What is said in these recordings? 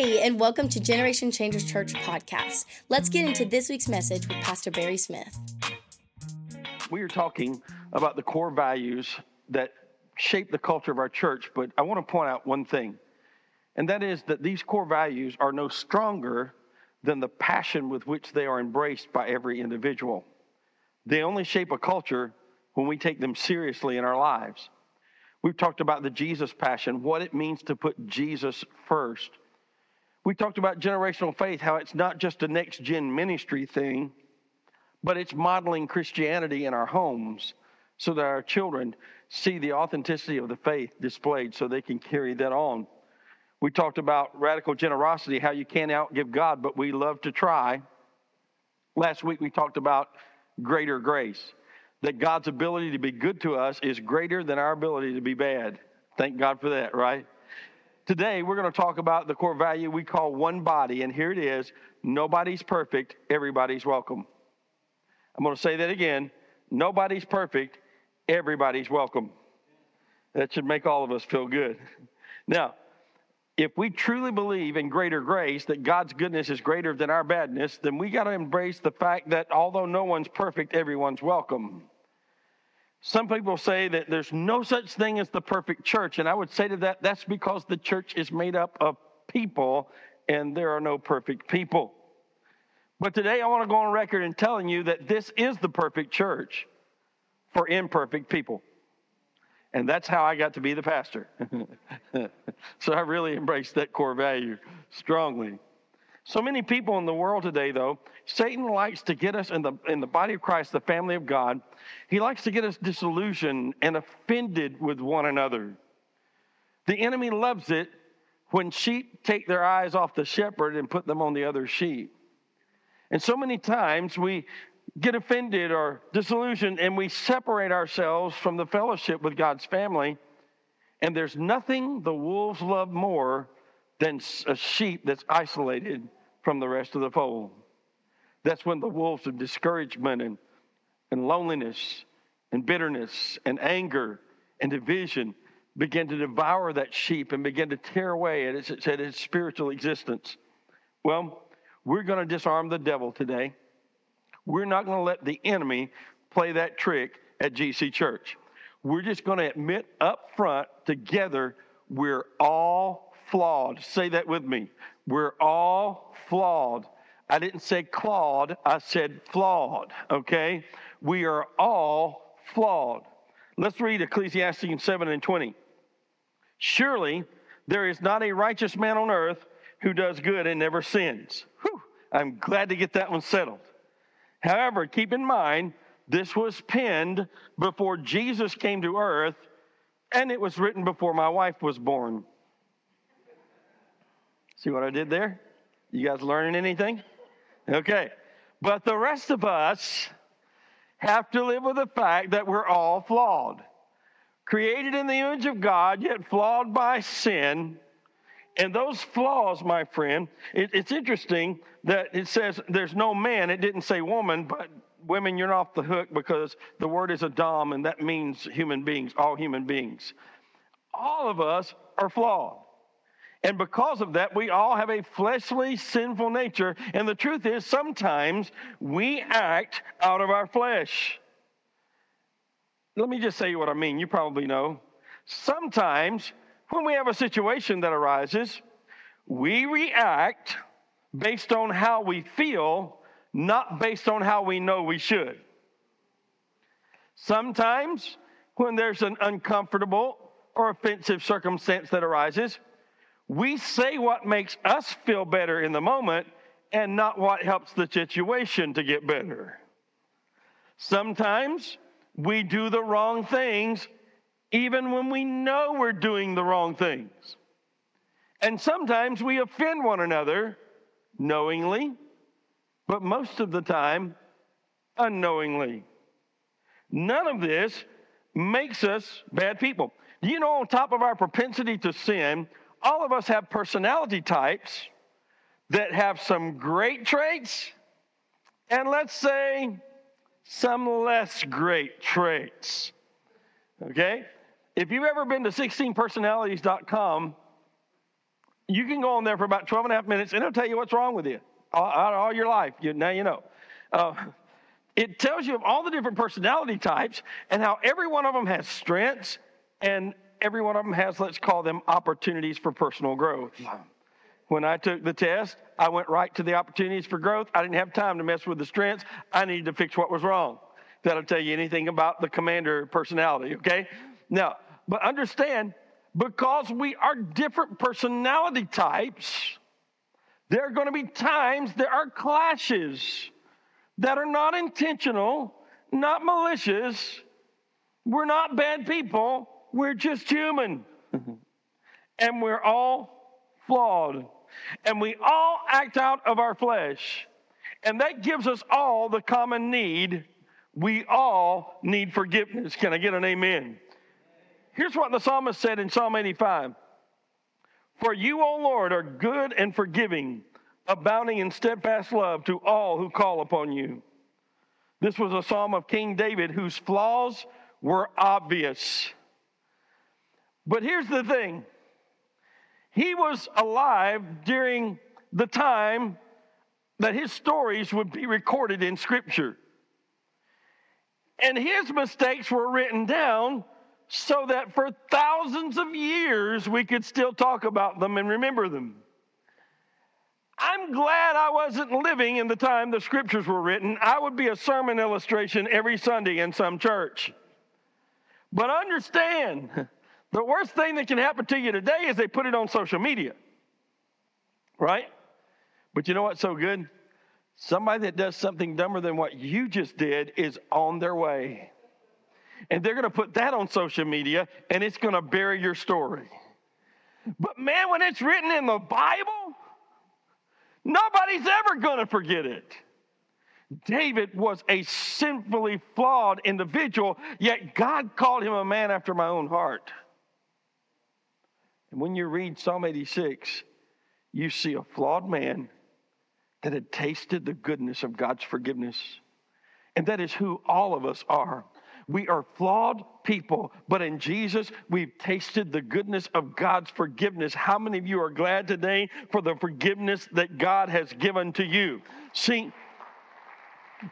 Hey, and welcome to Generation Changers Church podcast. Let's get into this week's message with Pastor Barry Smith. We are talking about the core values that shape the culture of our church, but I want to point out one thing, and that is that these core values are no stronger than the passion with which they are embraced by every individual. They only shape a culture when we take them seriously in our lives. We've talked about the Jesus passion, what it means to put Jesus first. We talked about generational faith, how it's not just a next gen ministry thing, but it's modeling Christianity in our homes so that our children see the authenticity of the faith displayed so they can carry that on. We talked about radical generosity, how you can't outgive God, but we love to try. Last week we talked about greater grace, that God's ability to be good to us is greater than our ability to be bad. Thank God for that, right? Today, we're going to talk about the core value we call one body, and here it is nobody's perfect, everybody's welcome. I'm going to say that again nobody's perfect, everybody's welcome. That should make all of us feel good. Now, if we truly believe in greater grace, that God's goodness is greater than our badness, then we got to embrace the fact that although no one's perfect, everyone's welcome. Some people say that there's no such thing as the perfect church, and I would say to that, that's because the church is made up of people, and there are no perfect people. But today I want to go on record in telling you that this is the perfect church for imperfect people. And that's how I got to be the pastor. so I really embraced that core value strongly. So many people in the world today, though, Satan likes to get us in the, in the body of Christ, the family of God, he likes to get us disillusioned and offended with one another. The enemy loves it when sheep take their eyes off the shepherd and put them on the other sheep. And so many times we get offended or disillusioned and we separate ourselves from the fellowship with God's family. And there's nothing the wolves love more than a sheep that's isolated from the rest of the fold. That's when the wolves of discouragement and, and loneliness and bitterness and anger and division begin to devour that sheep and begin to tear away at its, at its spiritual existence. Well, we're going to disarm the devil today. We're not going to let the enemy play that trick at GC Church. We're just going to admit up front together we're all flawed. Say that with me. We're all flawed. I didn't say clawed, I said flawed, okay? We are all flawed. Let's read Ecclesiastes 7 and 20. Surely there is not a righteous man on earth who does good and never sins. Whew, I'm glad to get that one settled. However, keep in mind, this was penned before Jesus came to earth, and it was written before my wife was born. See what I did there? You guys learning anything? Okay. But the rest of us have to live with the fact that we're all flawed. Created in the image of God, yet flawed by sin. And those flaws, my friend, it, it's interesting that it says there's no man. It didn't say woman, but women, you're off the hook because the word is Adam, and that means human beings, all human beings. All of us are flawed. And because of that, we all have a fleshly, sinful nature. And the truth is, sometimes we act out of our flesh. Let me just say what I mean. You probably know. Sometimes when we have a situation that arises, we react based on how we feel, not based on how we know we should. Sometimes when there's an uncomfortable or offensive circumstance that arises, we say what makes us feel better in the moment and not what helps the situation to get better. Sometimes we do the wrong things even when we know we're doing the wrong things. And sometimes we offend one another knowingly, but most of the time unknowingly. None of this makes us bad people. Do you know, on top of our propensity to sin, all of us have personality types that have some great traits and let's say some less great traits. Okay? If you've ever been to 16personalities.com, You can go on there for about 12 and a half minutes and it'll tell you what's wrong with you all, all your life. You, now you know. Uh, it tells you of all the different personality types and how every one of them has strengths and every one of them has, let's call them opportunities for personal growth. When I took the test, I went right to the opportunities for growth. I didn't have time to mess with the strengths. I needed to fix what was wrong. That'll tell you anything about the commander personality, okay? Now, but understand, because we are different personality types, there are going to be times there are clashes that are not intentional, not malicious. We're not bad people, we're just human. Mm-hmm. and we're all flawed. And we all act out of our flesh. And that gives us all the common need. We all need forgiveness. Can I get an amen? Here's what the psalmist said in Psalm 85 For you, O Lord, are good and forgiving, abounding in steadfast love to all who call upon you. This was a psalm of King David whose flaws were obvious. But here's the thing he was alive during the time that his stories would be recorded in Scripture. And his mistakes were written down so that for thousands of years we could still talk about them and remember them. I'm glad I wasn't living in the time the scriptures were written. I would be a sermon illustration every Sunday in some church. But understand, the worst thing that can happen to you today is they put it on social media. Right? But you know what's so good? Somebody that does something dumber than what you just did is on their way. And they're going to put that on social media and it's going to bury your story. But man, when it's written in the Bible, nobody's ever going to forget it. David was a sinfully flawed individual, yet God called him a man after my own heart. And when you read Psalm 86, you see a flawed man that had tasted the goodness of God's forgiveness. And that is who all of us are. We are flawed people, but in Jesus, we've tasted the goodness of God's forgiveness. How many of you are glad today for the forgiveness that God has given to you? See,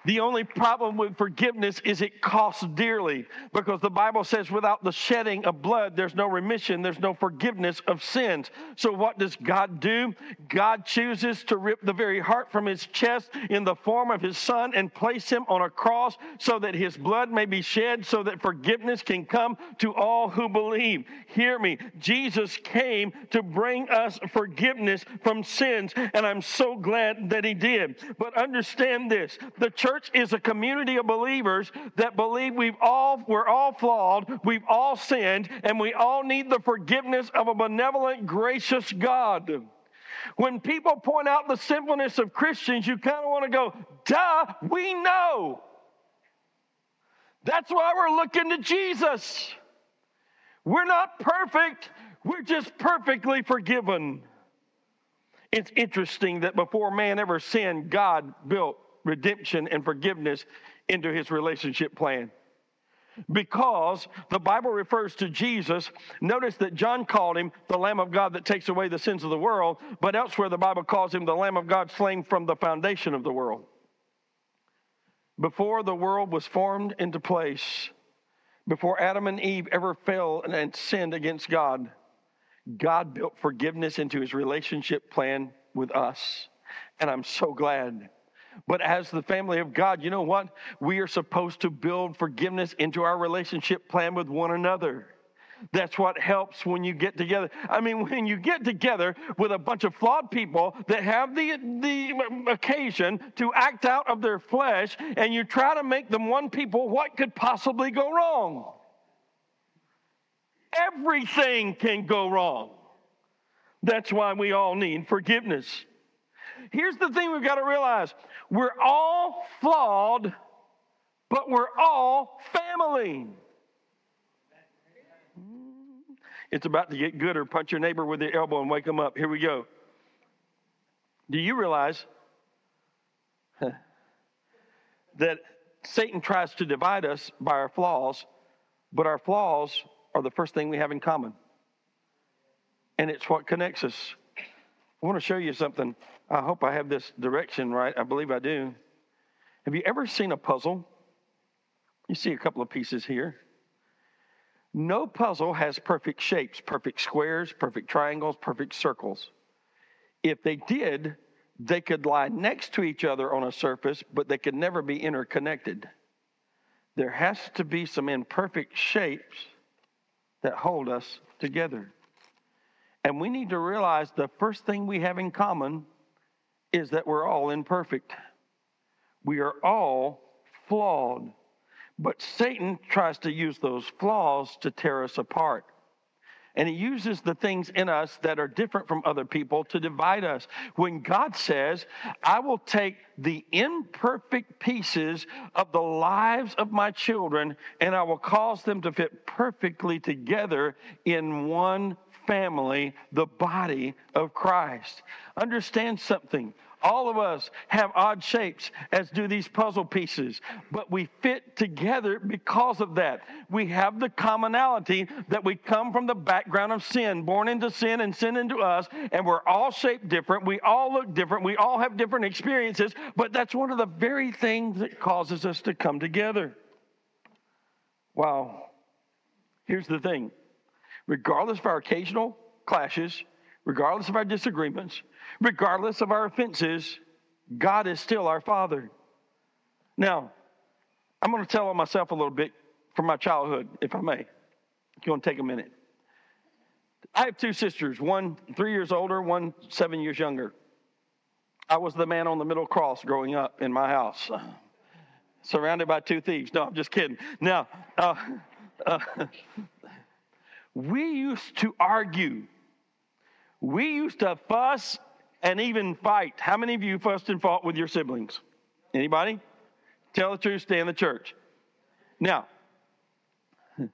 the only problem with forgiveness is it costs dearly because the Bible says without the shedding of blood, there's no remission, there's no forgiveness of sins. So, what does God do? God chooses to rip the very heart from his chest in the form of his son and place him on a cross so that his blood may be shed, so that forgiveness can come to all who believe. Hear me. Jesus came to bring us forgiveness from sins, and I'm so glad that he did. But understand this the church is a community of believers that believe we've all we're all flawed, we've all sinned, and we all need the forgiveness of a benevolent, gracious God. When people point out the sinfulness of Christians, you kind of want to go, duh, we know. That's why we're looking to Jesus. We're not perfect, we're just perfectly forgiven. It's interesting that before man ever sinned, God built redemption and forgiveness into his relationship plan. Because the Bible refers to Jesus, notice that John called him the Lamb of God that takes away the sins of the world, but elsewhere the Bible calls him the Lamb of God slain from the foundation of the world. Before the world was formed into place, before Adam and Eve ever fell and sinned against God, God built forgiveness into his relationship plan with us. And I'm so glad but as the family of God, you know what? We are supposed to build forgiveness into our relationship plan with one another. That's what helps when you get together. I mean, when you get together with a bunch of flawed people that have the, the occasion to act out of their flesh and you try to make them one people, what could possibly go wrong? Everything can go wrong. That's why we all need forgiveness. Here's the thing we've got to realize we're all flawed, but we're all family. It's about to get good, or Punch your neighbor with the elbow and wake them up. Here we go. Do you realize that Satan tries to divide us by our flaws, but our flaws are the first thing we have in common? And it's what connects us. I want to show you something. I hope I have this direction right. I believe I do. Have you ever seen a puzzle? You see a couple of pieces here. No puzzle has perfect shapes, perfect squares, perfect triangles, perfect circles. If they did, they could lie next to each other on a surface, but they could never be interconnected. There has to be some imperfect shapes that hold us together. And we need to realize the first thing we have in common is that we're all imperfect. We are all flawed. But Satan tries to use those flaws to tear us apart. And he uses the things in us that are different from other people to divide us. When God says, I will take the imperfect pieces of the lives of my children and I will cause them to fit perfectly together in one family, the body of Christ. Understand something. All of us have odd shapes, as do these puzzle pieces, but we fit together because of that. We have the commonality that we come from the background of sin, born into sin and sin into us, and we're all shaped different. We all look different. We all have different experiences, but that's one of the very things that causes us to come together. Wow. Here's the thing regardless of our occasional clashes, regardless of our disagreements, regardless of our offenses, God is still our Father. Now, I'm going to tell on myself a little bit from my childhood, if I may. If you want to take a minute. I have two sisters, one three years older, one seven years younger. I was the man on the middle cross growing up in my house, surrounded by two thieves. No, I'm just kidding. Now, uh, uh, we used to argue. We used to fuss and even fight. How many of you fussed and fought with your siblings? Anybody? Tell the truth, stay in the church. Now,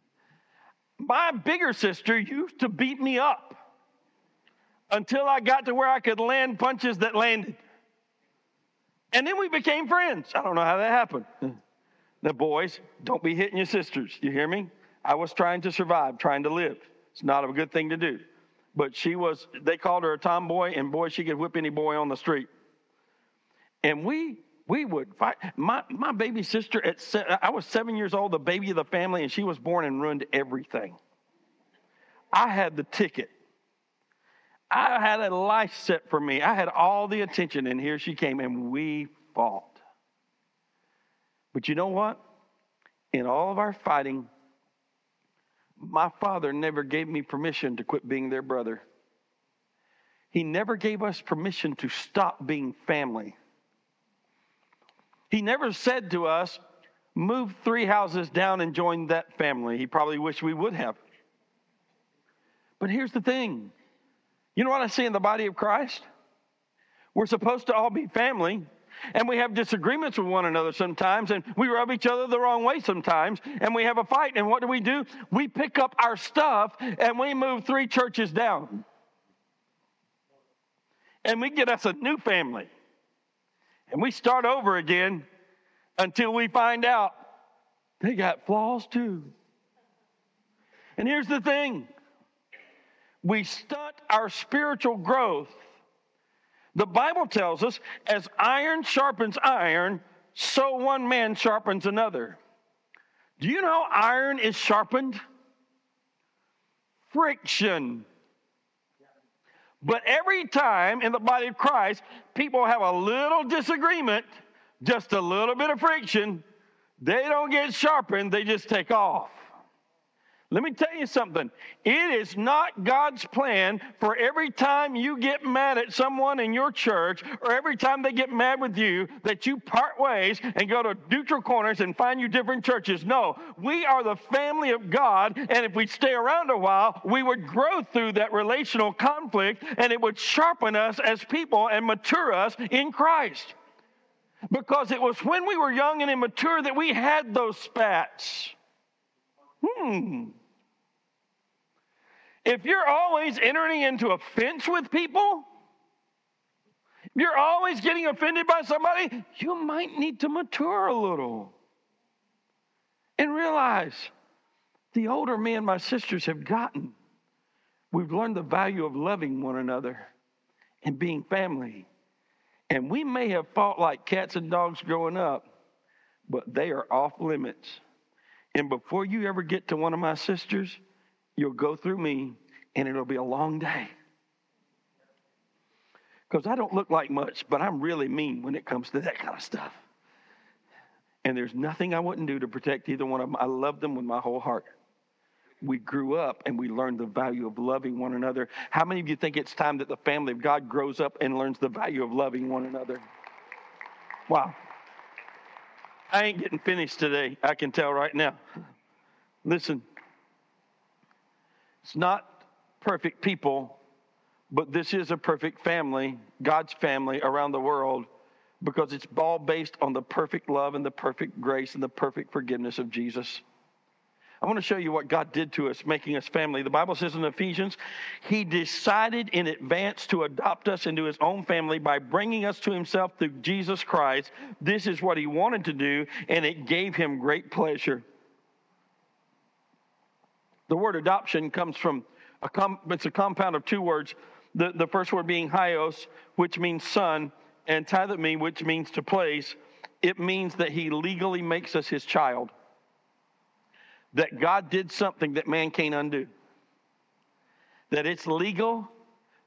my bigger sister used to beat me up until I got to where I could land punches that landed. And then we became friends. I don't know how that happened. The boys, don't be hitting your sisters. You hear me? I was trying to survive, trying to live. It's not a good thing to do but she was, they called her a tomboy, and boy, she could whip any boy on the street. And we, we would fight. My, my baby sister, at se- I was seven years old, the baby of the family, and she was born and ruined everything. I had the ticket. I had a life set for me. I had all the attention, and here she came, and we fought. But you know what? In all of our fighting, my father never gave me permission to quit being their brother. He never gave us permission to stop being family. He never said to us, move three houses down and join that family. He probably wished we would have. But here's the thing you know what I see in the body of Christ? We're supposed to all be family, and we have disagreements with one another sometimes, and we rub each other the wrong way sometimes, and we have a fight. And what do we do? We pick up our stuff and we move three churches down. And we get us a new family. And we start over again until we find out they got flaws too. And here's the thing we stunt our spiritual growth the Bible tells us, as iron sharpens iron, so one man sharpens another. Do you know iron is sharpened? Friction. But every time in the body of Christ, people have a little disagreement, just a little bit of friction, they don't get sharpened, they just take off. Let me tell you something. It is not God's plan for every time you get mad at someone in your church or every time they get mad with you that you part ways and go to neutral corners and find you different churches. No, we are the family of God, and if we stay around a while, we would grow through that relational conflict and it would sharpen us as people and mature us in Christ. Because it was when we were young and immature that we had those spats. Hmm. If you're always entering into a fence with people, you're always getting offended by somebody, you might need to mature a little and realize the older me and my sisters have gotten, we've learned the value of loving one another and being family. And we may have fought like cats and dogs growing up, but they are off limits. And before you ever get to one of my sisters, you'll go through me and it'll be a long day. Because I don't look like much, but I'm really mean when it comes to that kind of stuff. And there's nothing I wouldn't do to protect either one of them. I love them with my whole heart. We grew up and we learned the value of loving one another. How many of you think it's time that the family of God grows up and learns the value of loving one another? Wow. I ain't getting finished today. I can tell right now. Listen, it's not perfect people, but this is a perfect family, God's family around the world because it's all based on the perfect love and the perfect grace and the perfect forgiveness of Jesus. I want to show you what God did to us, making us family. The Bible says in Ephesians, He decided in advance to adopt us into His own family by bringing us to Himself through Jesus Christ. This is what He wanted to do, and it gave Him great pleasure. The word adoption comes from a com- it's a compound of two words. The, the first word being hyos, which means son, and me, which means to place, it means that he legally makes us his child. That God did something that man can't undo. That it's legal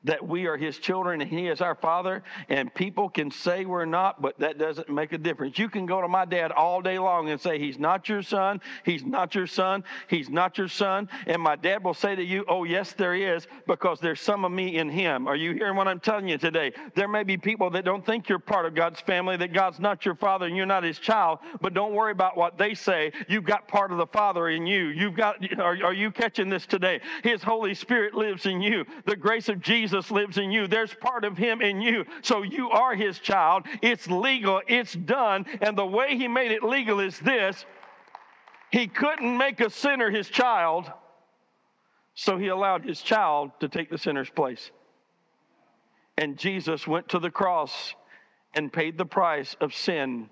that we are his children and he is our father and people can say we're not but that doesn't make a difference. You can go to my dad all day long and say he's not your son. He's not your son. He's not your son. And my dad will say to you oh yes there is because there's some of me in him. Are you hearing what i'm telling you today? There may be people that don't think you're part of god's family that god's not your father and you're not his child but don't worry about what they say. You've got part of the father in you. You've got are, are you catching this today? His holy spirit lives in you. The grace of jesus Jesus lives in you. There's part of him in you. So you are his child. It's legal, it's done. And the way he made it legal is this he couldn't make a sinner his child, so he allowed his child to take the sinner's place. And Jesus went to the cross and paid the price of sin,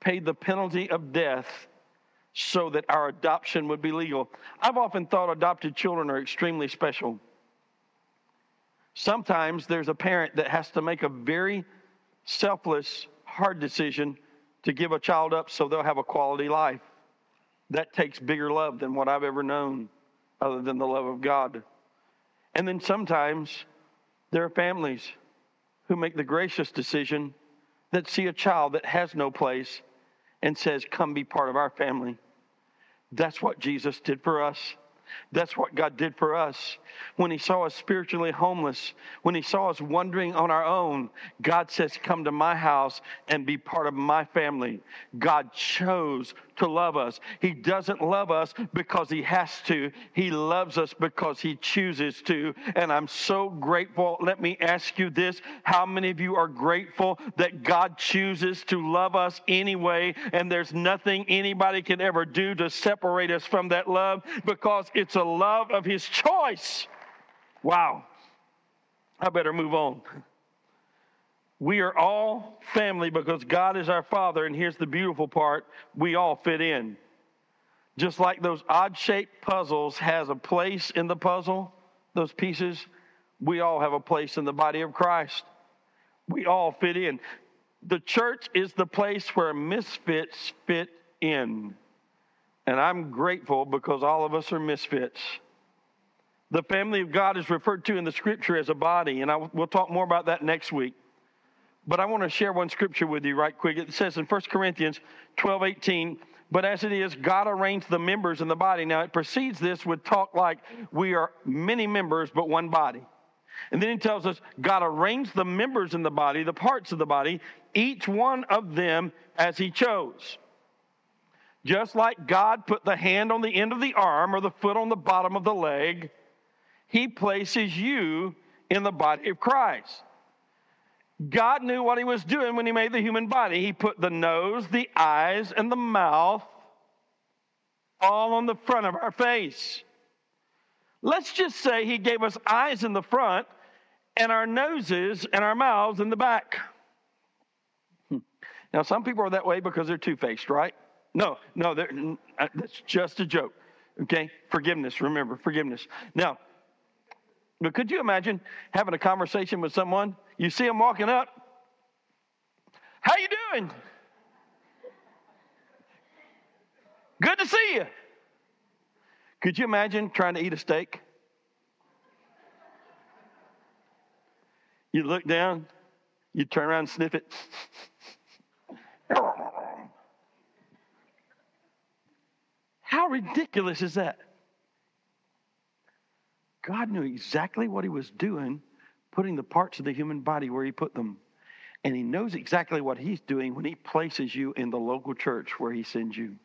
paid the penalty of death so that our adoption would be legal. I've often thought adopted children are extremely special. Sometimes there's a parent that has to make a very selfless, hard decision to give a child up so they'll have a quality life. That takes bigger love than what I've ever known, other than the love of God. And then sometimes there are families who make the gracious decision that see a child that has no place and says, Come be part of our family. That's what Jesus did for us. That's what God did for us. When He saw us spiritually homeless, when He saw us wandering on our own, God says, Come to my house and be part of my family. God chose to love us. He doesn't love us because He has to, He loves us because He chooses to. And I'm so grateful. Let me ask you this How many of you are grateful that God chooses to love us anyway? And there's nothing anybody can ever do to separate us from that love because it's a love of His choice. Wow. I better move on. We are all family because God is our Father, and here's the beautiful part we all fit in. Just like those odd shaped puzzles has a place in the puzzle, those pieces, we all have a place in the body of Christ. We all fit in. The church is the place where misfits fit in. And I'm grateful because all of us are misfits. The family of God is referred to in the scripture as a body, and I, we'll talk more about that next week. But I want to share one scripture with you right quick. It says in 1 Corinthians 12 18, but as it is, God arranged the members in the body. Now, it precedes this with talk like we are many members, but one body. And then he tells us God arranged the members in the body, the parts of the body, each one of them as he chose. Just like God put the hand on the end of the arm or the foot on the bottom of the leg, he places you in the body of Christ. God knew what he was doing when he made the human body. He put the nose, the eyes, and the mouth all on the front of our face. Let's just say he gave us eyes in the front and our noses and our mouths in the back. Hmm. Now, some people are that way because they're two faced, right? No, no, uh, that's just a joke. Okay? Forgiveness, remember, forgiveness. Now, But could you imagine having a conversation with someone? You see them walking up. How you doing? Good to see you. Could you imagine trying to eat a steak? You look down, you turn around and sniff it. How ridiculous is that? God knew exactly what He was doing, putting the parts of the human body where He put them. And He knows exactly what He's doing when He places you in the local church where He sends you.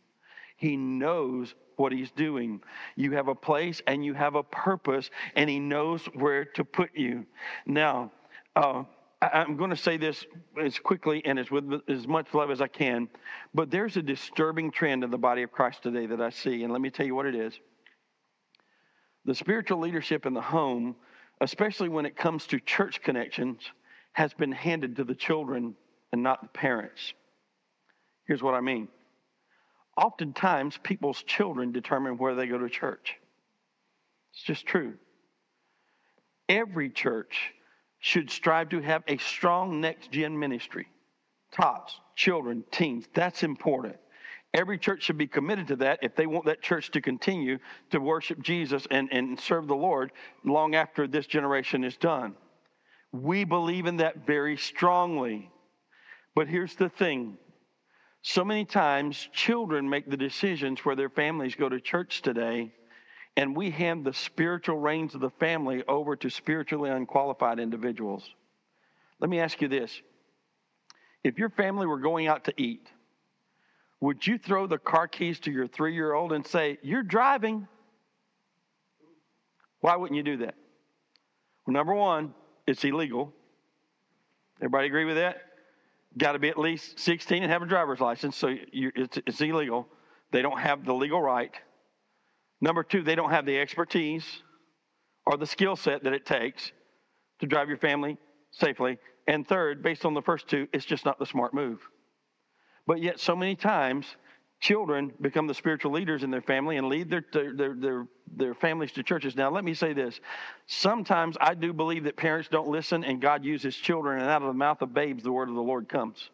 He knows what He's doing. You have a place and you have a purpose, and He knows where to put you. Now, uh, I'm going to say this as quickly and as with as much love as I can, but there's a disturbing trend in the body of Christ today that I see, and let me tell you what it is. The spiritual leadership in the home, especially when it comes to church connections, has been handed to the children and not the parents. Here's what I mean. Oftentimes, people's children determine where they go to church. It's just true. Every church should strive to have a strong next gen ministry. Tots, children, teens, that's important. Every church should be committed to that if they want that church to continue to worship Jesus and, and serve the Lord long after this generation is done. We believe in that very strongly. But here's the thing so many times, children make the decisions where their families go to church today and we hand the spiritual reins of the family over to spiritually unqualified individuals. Let me ask you this if your family were going out to eat, would you throw the car keys to your three year old and say, You're driving? Why wouldn't you do that? Well, number one, it's illegal. Everybody agree with that? Got to be at least 16 and have a driver's license, so it's, it's illegal. They don't have the legal right. Number two, they don't have the expertise or the skill set that it takes to drive your family safely. And third, based on the first two, it's just not the smart move. But yet, so many times, children become the spiritual leaders in their family and lead their, their, their, their, families to churches. Now, let me say this. Sometimes I do believe that parents don't listen and God uses children, and out of the mouth of babes, the word of the Lord comes.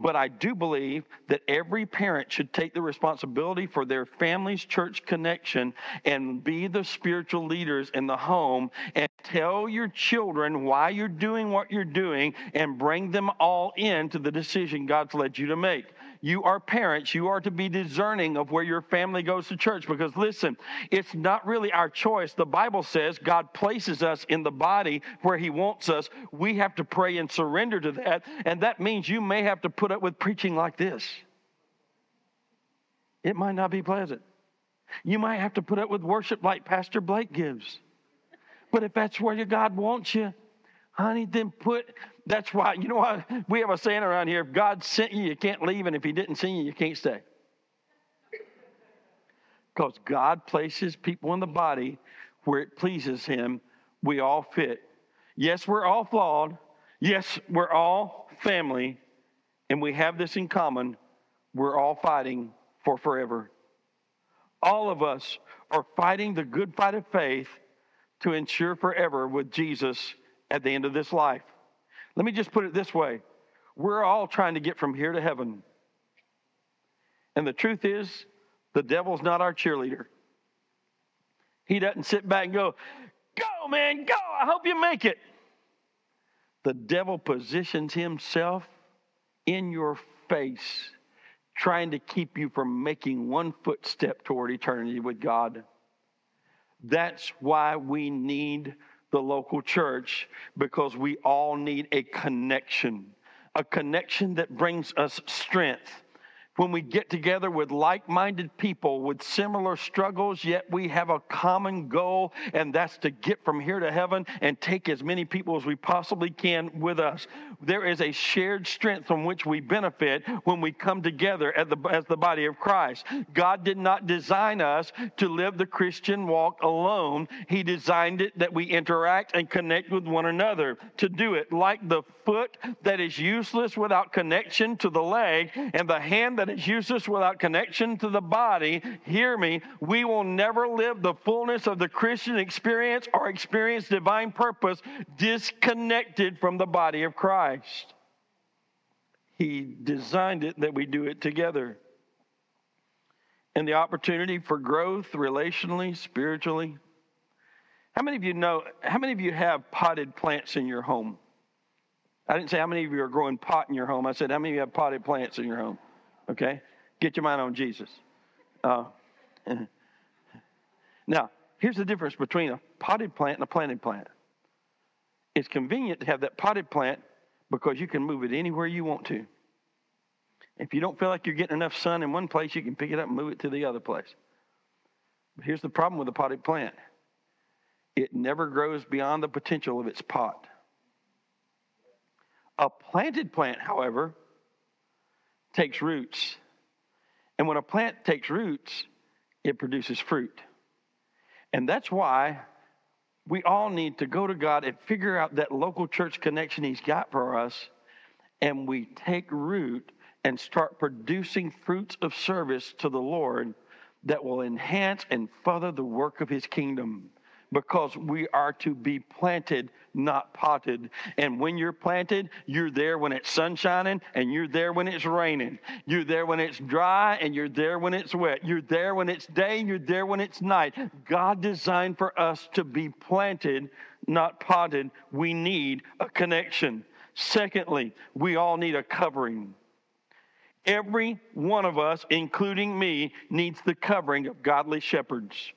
But I do believe that every parent should take the responsibility for their family's church connection and be the spiritual leaders in the home and tell your children why you're doing what you're doing and bring them all into the decision God's led you to make you are parents, you are to be discerning of where your family goes to church because listen, it's not really our choice. The Bible says God places us in the body where He wants us. We have to pray and surrender to that. And that means you may have to put up with preaching like this. It might not be pleasant. You might have to put up with worship like Pastor Blake gives. But if that's where God wants you, honey, then put that's why, you know what? We have a saying around here if God sent you, you can't leave, and if He didn't send you, you can't stay. Because God places people in the body where it pleases Him. We all fit. Yes, we're all flawed. Yes, we're all family. And we have this in common. We're all fighting for forever. All of us are fighting the good fight of faith to ensure forever with Jesus at the end of this life. Let me just put it this way we're all trying to get from here to heaven. And the truth is, the devil's not our cheerleader. He doesn't sit back and go, Go, man, go. I hope you make it. The devil positions himself in your face, trying to keep you from making one footstep toward eternity with God. That's why we need the local church because we all need a connection, a connection that brings us strength when we get together with like minded people with similar struggles, yet we have a common goal, and that's to get from here to heaven and take as many people as we possibly can with us. There is a shared strength from which we benefit when we come together the, as the body of Christ. God did not design us to live the Christian walk alone, He designed it that we interact and connect with one another. To do it like the foot that is useless without connection to the leg, and the hand that is useless without connection to the body, hear me, we will never live the fullness of the Christian experience or experience divine purpose disconnected from the body of Christ. He designed it that we do it together. And the opportunity for growth relationally, spiritually. How many of you know, how many of you have potted plants in your home? I didn't say how many of you are growing pot in your home. I said how many of you have potted plants in your home? Okay? Get your mind on Jesus. Uh, now, here's the difference between a potted plant and a planted plant. It's convenient to have that potted plant because you can move it anywhere you want to. If you don't feel like you're getting enough sun in one place, you can pick it up and move it to the other place. But here's the problem with a potted plant it never grows beyond the potential of its pot. A planted plant, however, takes roots. And when a plant takes roots, it produces fruit. And that's why we all need to go to God and figure out that local church connection He's got for us, and we take root and start producing fruits of service to the Lord that will enhance and further the work of His kingdom because we are to be planted, not potted. And when you're planted, you're there when it's sunshining and you're there when it's raining. You're there when it's dry and you're there when it's wet. You're there when it's day and you're there when it's night. God designed for us to be planted, not potted. We need a connection. Secondly, we all need a covering. Every one of us, including me, needs the covering of godly shepherds.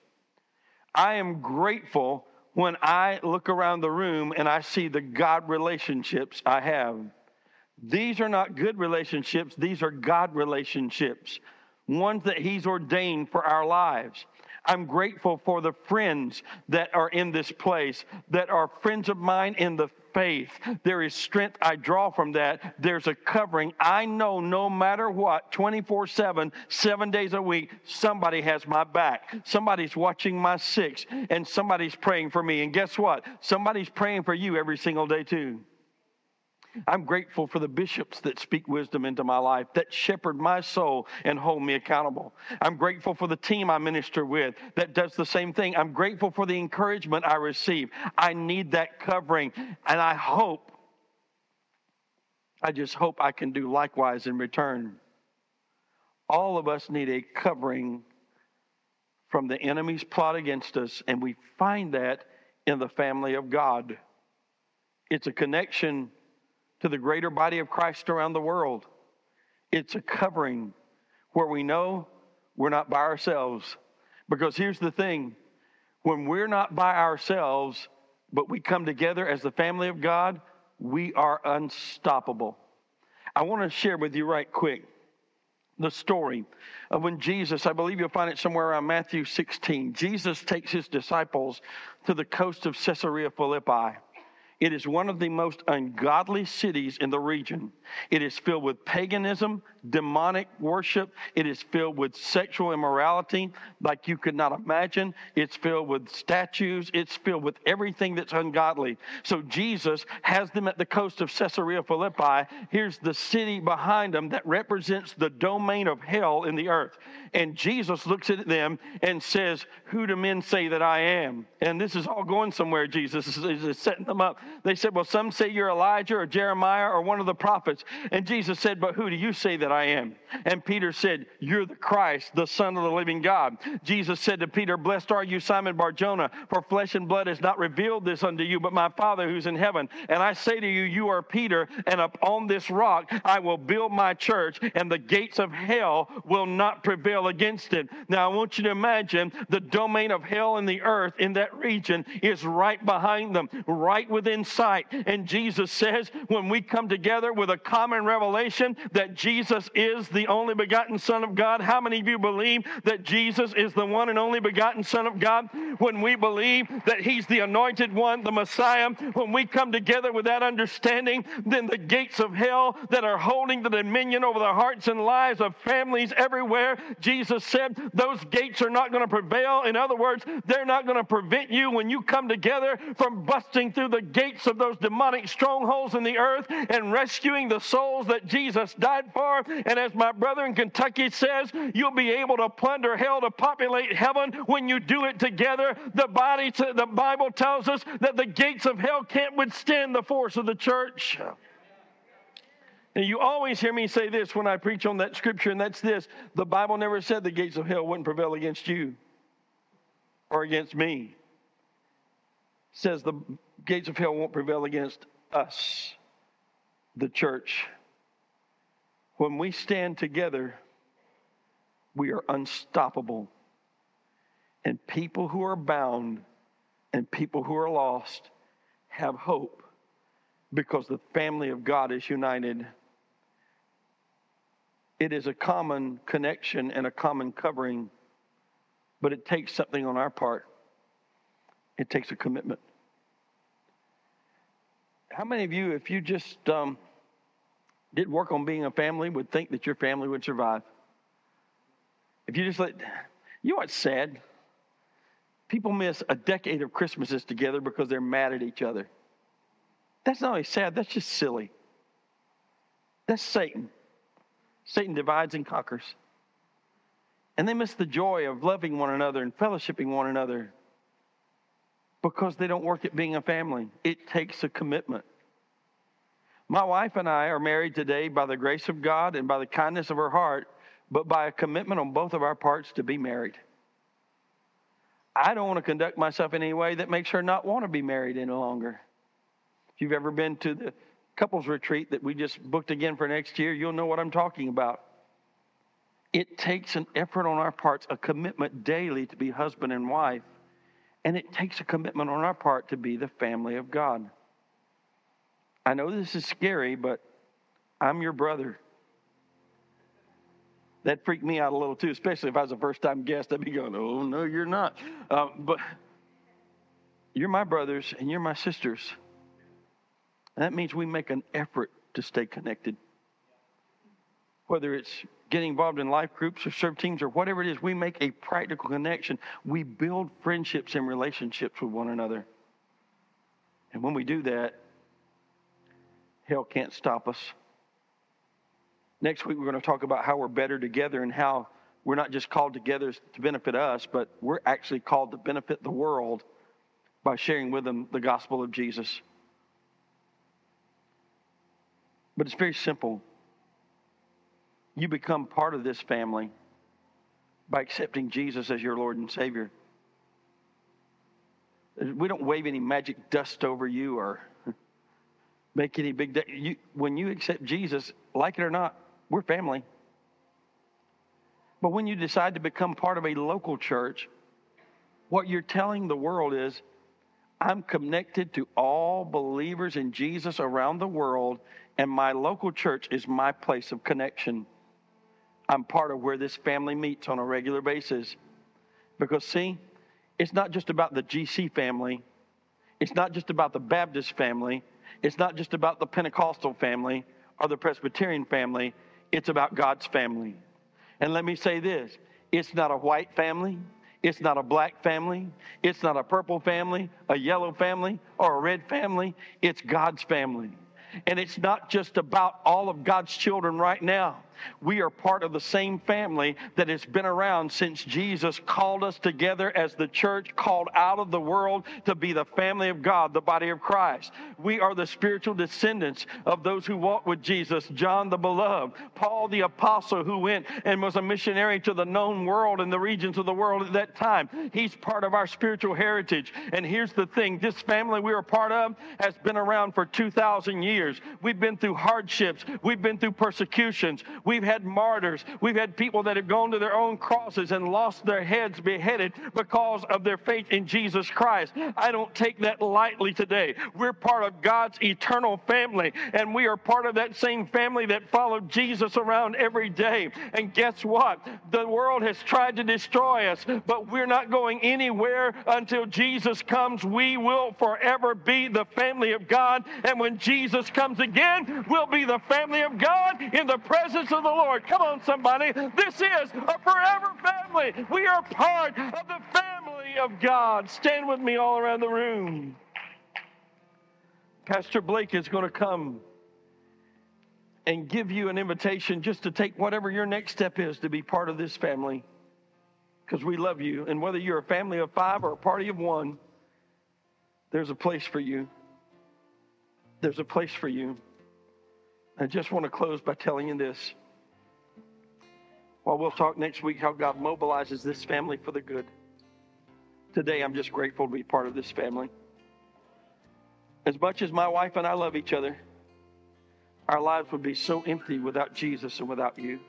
I am grateful when I look around the room and I see the God relationships I have. These are not good relationships, these are God relationships, ones that He's ordained for our lives. I'm grateful for the friends that are in this place, that are friends of mine in the faith. There is strength I draw from that. There's a covering. I know no matter what, 24 7, seven days a week, somebody has my back. Somebody's watching my six, and somebody's praying for me. And guess what? Somebody's praying for you every single day, too. I'm grateful for the bishops that speak wisdom into my life, that shepherd my soul and hold me accountable. I'm grateful for the team I minister with that does the same thing. I'm grateful for the encouragement I receive. I need that covering, and I hope, I just hope I can do likewise in return. All of us need a covering from the enemy's plot against us, and we find that in the family of God. It's a connection to the greater body of Christ around the world. It's a covering where we know we're not by ourselves. Because here's the thing when we're not by ourselves, but we come together as the family of God, we are unstoppable. I want to share with you right quick the story of when Jesus, I believe you'll find it somewhere around Matthew 16, Jesus takes his disciples to the coast of Caesarea Philippi. It is one of the most ungodly cities in the region. It is filled with paganism, demonic worship. It is filled with sexual immorality like you could not imagine. It's filled with statues. It's filled with everything that's ungodly. So Jesus has them at the coast of Caesarea Philippi. Here's the city behind them that represents the domain of hell in the earth. And Jesus looks at them and says, Who do men say that I am? And this is all going somewhere, Jesus is setting them up. They said, Well, some say you're Elijah or Jeremiah or one of the prophets. And Jesus said, But who do you say that I am? And Peter said, You're the Christ, the Son of the living God. Jesus said to Peter, Blessed are you, Simon Barjona, for flesh and blood has not revealed this unto you, but my Father who's in heaven. And I say to you, You are Peter, and upon this rock I will build my church, and the gates of hell will not prevail against it. Now, I want you to imagine the domain of hell and the earth in that region is right behind them, right within sight. And Jesus says, when we come together with a common revelation that Jesus is the only begotten Son of God, how many of you believe that Jesus is the one and only begotten Son of God? When we believe that He's the anointed one, the Messiah, when we come together with that understanding, then the gates of hell that are holding the dominion over the hearts and lives of families everywhere, Jesus said, those gates are not going to prevail. In other words, they're not going to prevent you when you come together from busting through the gates gates of those demonic strongholds in the earth and rescuing the souls that Jesus died for. And as my brother in Kentucky says, you'll be able to plunder hell to populate heaven when you do it together. The body, the Bible tells us that the gates of hell can't withstand the force of the church. And you always hear me say this when I preach on that scripture, and that's this the Bible never said the gates of hell wouldn't prevail against you or against me. It says the gates of hell won't prevail against us, the church. When we stand together, we are unstoppable. And people who are bound and people who are lost have hope because the family of God is united it is a common connection and a common covering, but it takes something on our part. It takes a commitment. How many of you, if you just um, did work on being a family, would think that your family would survive? If you just let, you know what's sad? People miss a decade of Christmases together because they're mad at each other. That's not only sad, that's just silly. That's Satan. Satan divides and conquers. And they miss the joy of loving one another and fellowshipping one another because they don't work at being a family. It takes a commitment. My wife and I are married today by the grace of God and by the kindness of her heart, but by a commitment on both of our parts to be married. I don't want to conduct myself in any way that makes her not want to be married any longer. If you've ever been to the couples retreat that we just booked again for next year, you'll know what I'm talking about. It takes an effort on our parts, a commitment daily to be husband and wife, and it takes a commitment on our part to be the family of God. I know this is scary, but I'm your brother. That freaked me out a little too, especially if I was a first time guest. I'd be going, oh, no, you're not. Uh, but you're my brothers and you're my sisters. And that means we make an effort to stay connected. Whether it's getting involved in life groups or serve teams or whatever it is, we make a practical connection. We build friendships and relationships with one another. And when we do that, hell can't stop us. Next week, we're going to talk about how we're better together and how we're not just called together to benefit us, but we're actually called to benefit the world by sharing with them the gospel of Jesus. But it's very simple. You become part of this family by accepting Jesus as your Lord and Savior. We don't wave any magic dust over you or make any big. You, when you accept Jesus, like it or not, we're family. But when you decide to become part of a local church, what you're telling the world is, I'm connected to all believers in Jesus around the world, and my local church is my place of connection. I'm part of where this family meets on a regular basis. Because, see, it's not just about the GC family, it's not just about the Baptist family, it's not just about the Pentecostal family or the Presbyterian family, it's about God's family. And let me say this it's not a white family, it's not a black family, it's not a purple family, a yellow family, or a red family, it's God's family. And it's not just about all of God's children right now. We are part of the same family that has been around since Jesus called us together as the church called out of the world to be the family of God, the body of Christ. We are the spiritual descendants of those who walked with Jesus, John the beloved, Paul the apostle who went and was a missionary to the known world and the regions of the world at that time. He's part of our spiritual heritage. And here's the thing this family we are part of has been around for 2,000 years. We've been through hardships, we've been through persecutions. We've had martyrs. We've had people that have gone to their own crosses and lost their heads beheaded because of their faith in Jesus Christ. I don't take that lightly today. We're part of God's eternal family, and we are part of that same family that followed Jesus around every day. And guess what? The world has tried to destroy us, but we're not going anywhere until Jesus comes. We will forever be the family of God. And when Jesus comes again, we'll be the family of God in the presence of the Lord. Come on, somebody. This is a forever family. We are part of the family of God. Stand with me all around the room. Pastor Blake is going to come and give you an invitation just to take whatever your next step is to be part of this family because we love you. And whether you're a family of five or a party of one, there's a place for you. There's a place for you. I just want to close by telling you this. Well, we'll talk next week how God mobilizes this family for the good. Today, I'm just grateful to be part of this family. As much as my wife and I love each other, our lives would be so empty without Jesus and without you.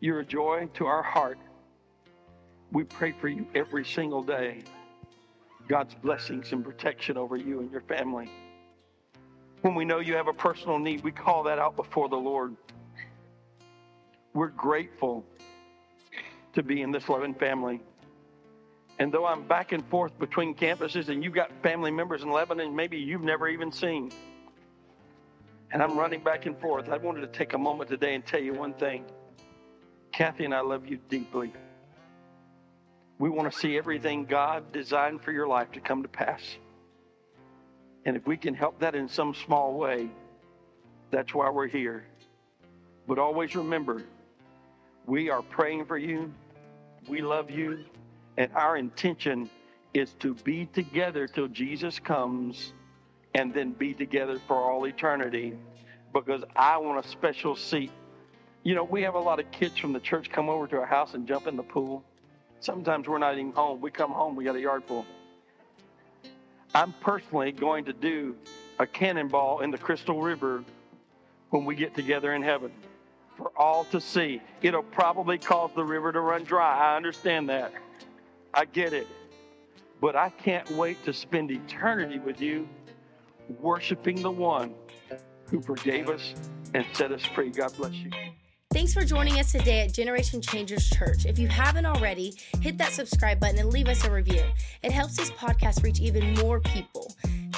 You're a joy to our heart. We pray for you every single day. God's blessings and protection over you and your family. When we know you have a personal need, we call that out before the Lord. We're grateful to be in this loving family. And though I'm back and forth between campuses and you've got family members in Lebanon maybe you've never even seen, and I'm running back and forth, I wanted to take a moment today and tell you one thing. Kathy and I love you deeply. We want to see everything God designed for your life to come to pass. And if we can help that in some small way, that's why we're here. But always remember, we are praying for you. We love you. And our intention is to be together till Jesus comes and then be together for all eternity because I want a special seat. You know, we have a lot of kids from the church come over to our house and jump in the pool. Sometimes we're not even home. We come home, we got a yard full. I'm personally going to do a cannonball in the Crystal River when we get together in heaven for all to see. It'll probably cause the river to run dry. I understand that. I get it. But I can't wait to spend eternity with you worshiping the one who forgave us and set us free. God bless you. Thanks for joining us today at Generation Changers Church. If you haven't already, hit that subscribe button and leave us a review. It helps this podcast reach even more people.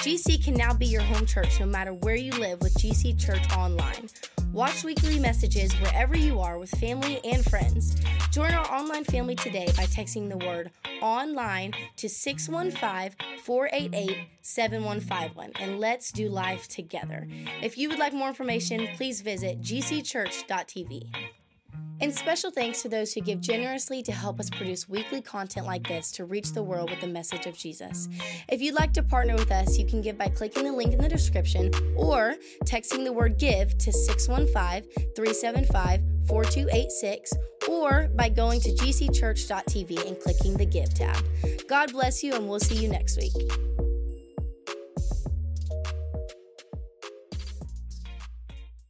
GC can now be your home church no matter where you live with GC Church Online. Watch weekly messages wherever you are with family and friends. Join our online family today by texting the word online to 615 488 7151 and let's do life together. If you would like more information, please visit gcchurch.tv. And special thanks to those who give generously to help us produce weekly content like this to reach the world with the message of Jesus. If you'd like to partner with us, you can give by clicking the link in the description or texting the word give to 615 375 4286 or by going to gcchurch.tv and clicking the give tab. God bless you, and we'll see you next week.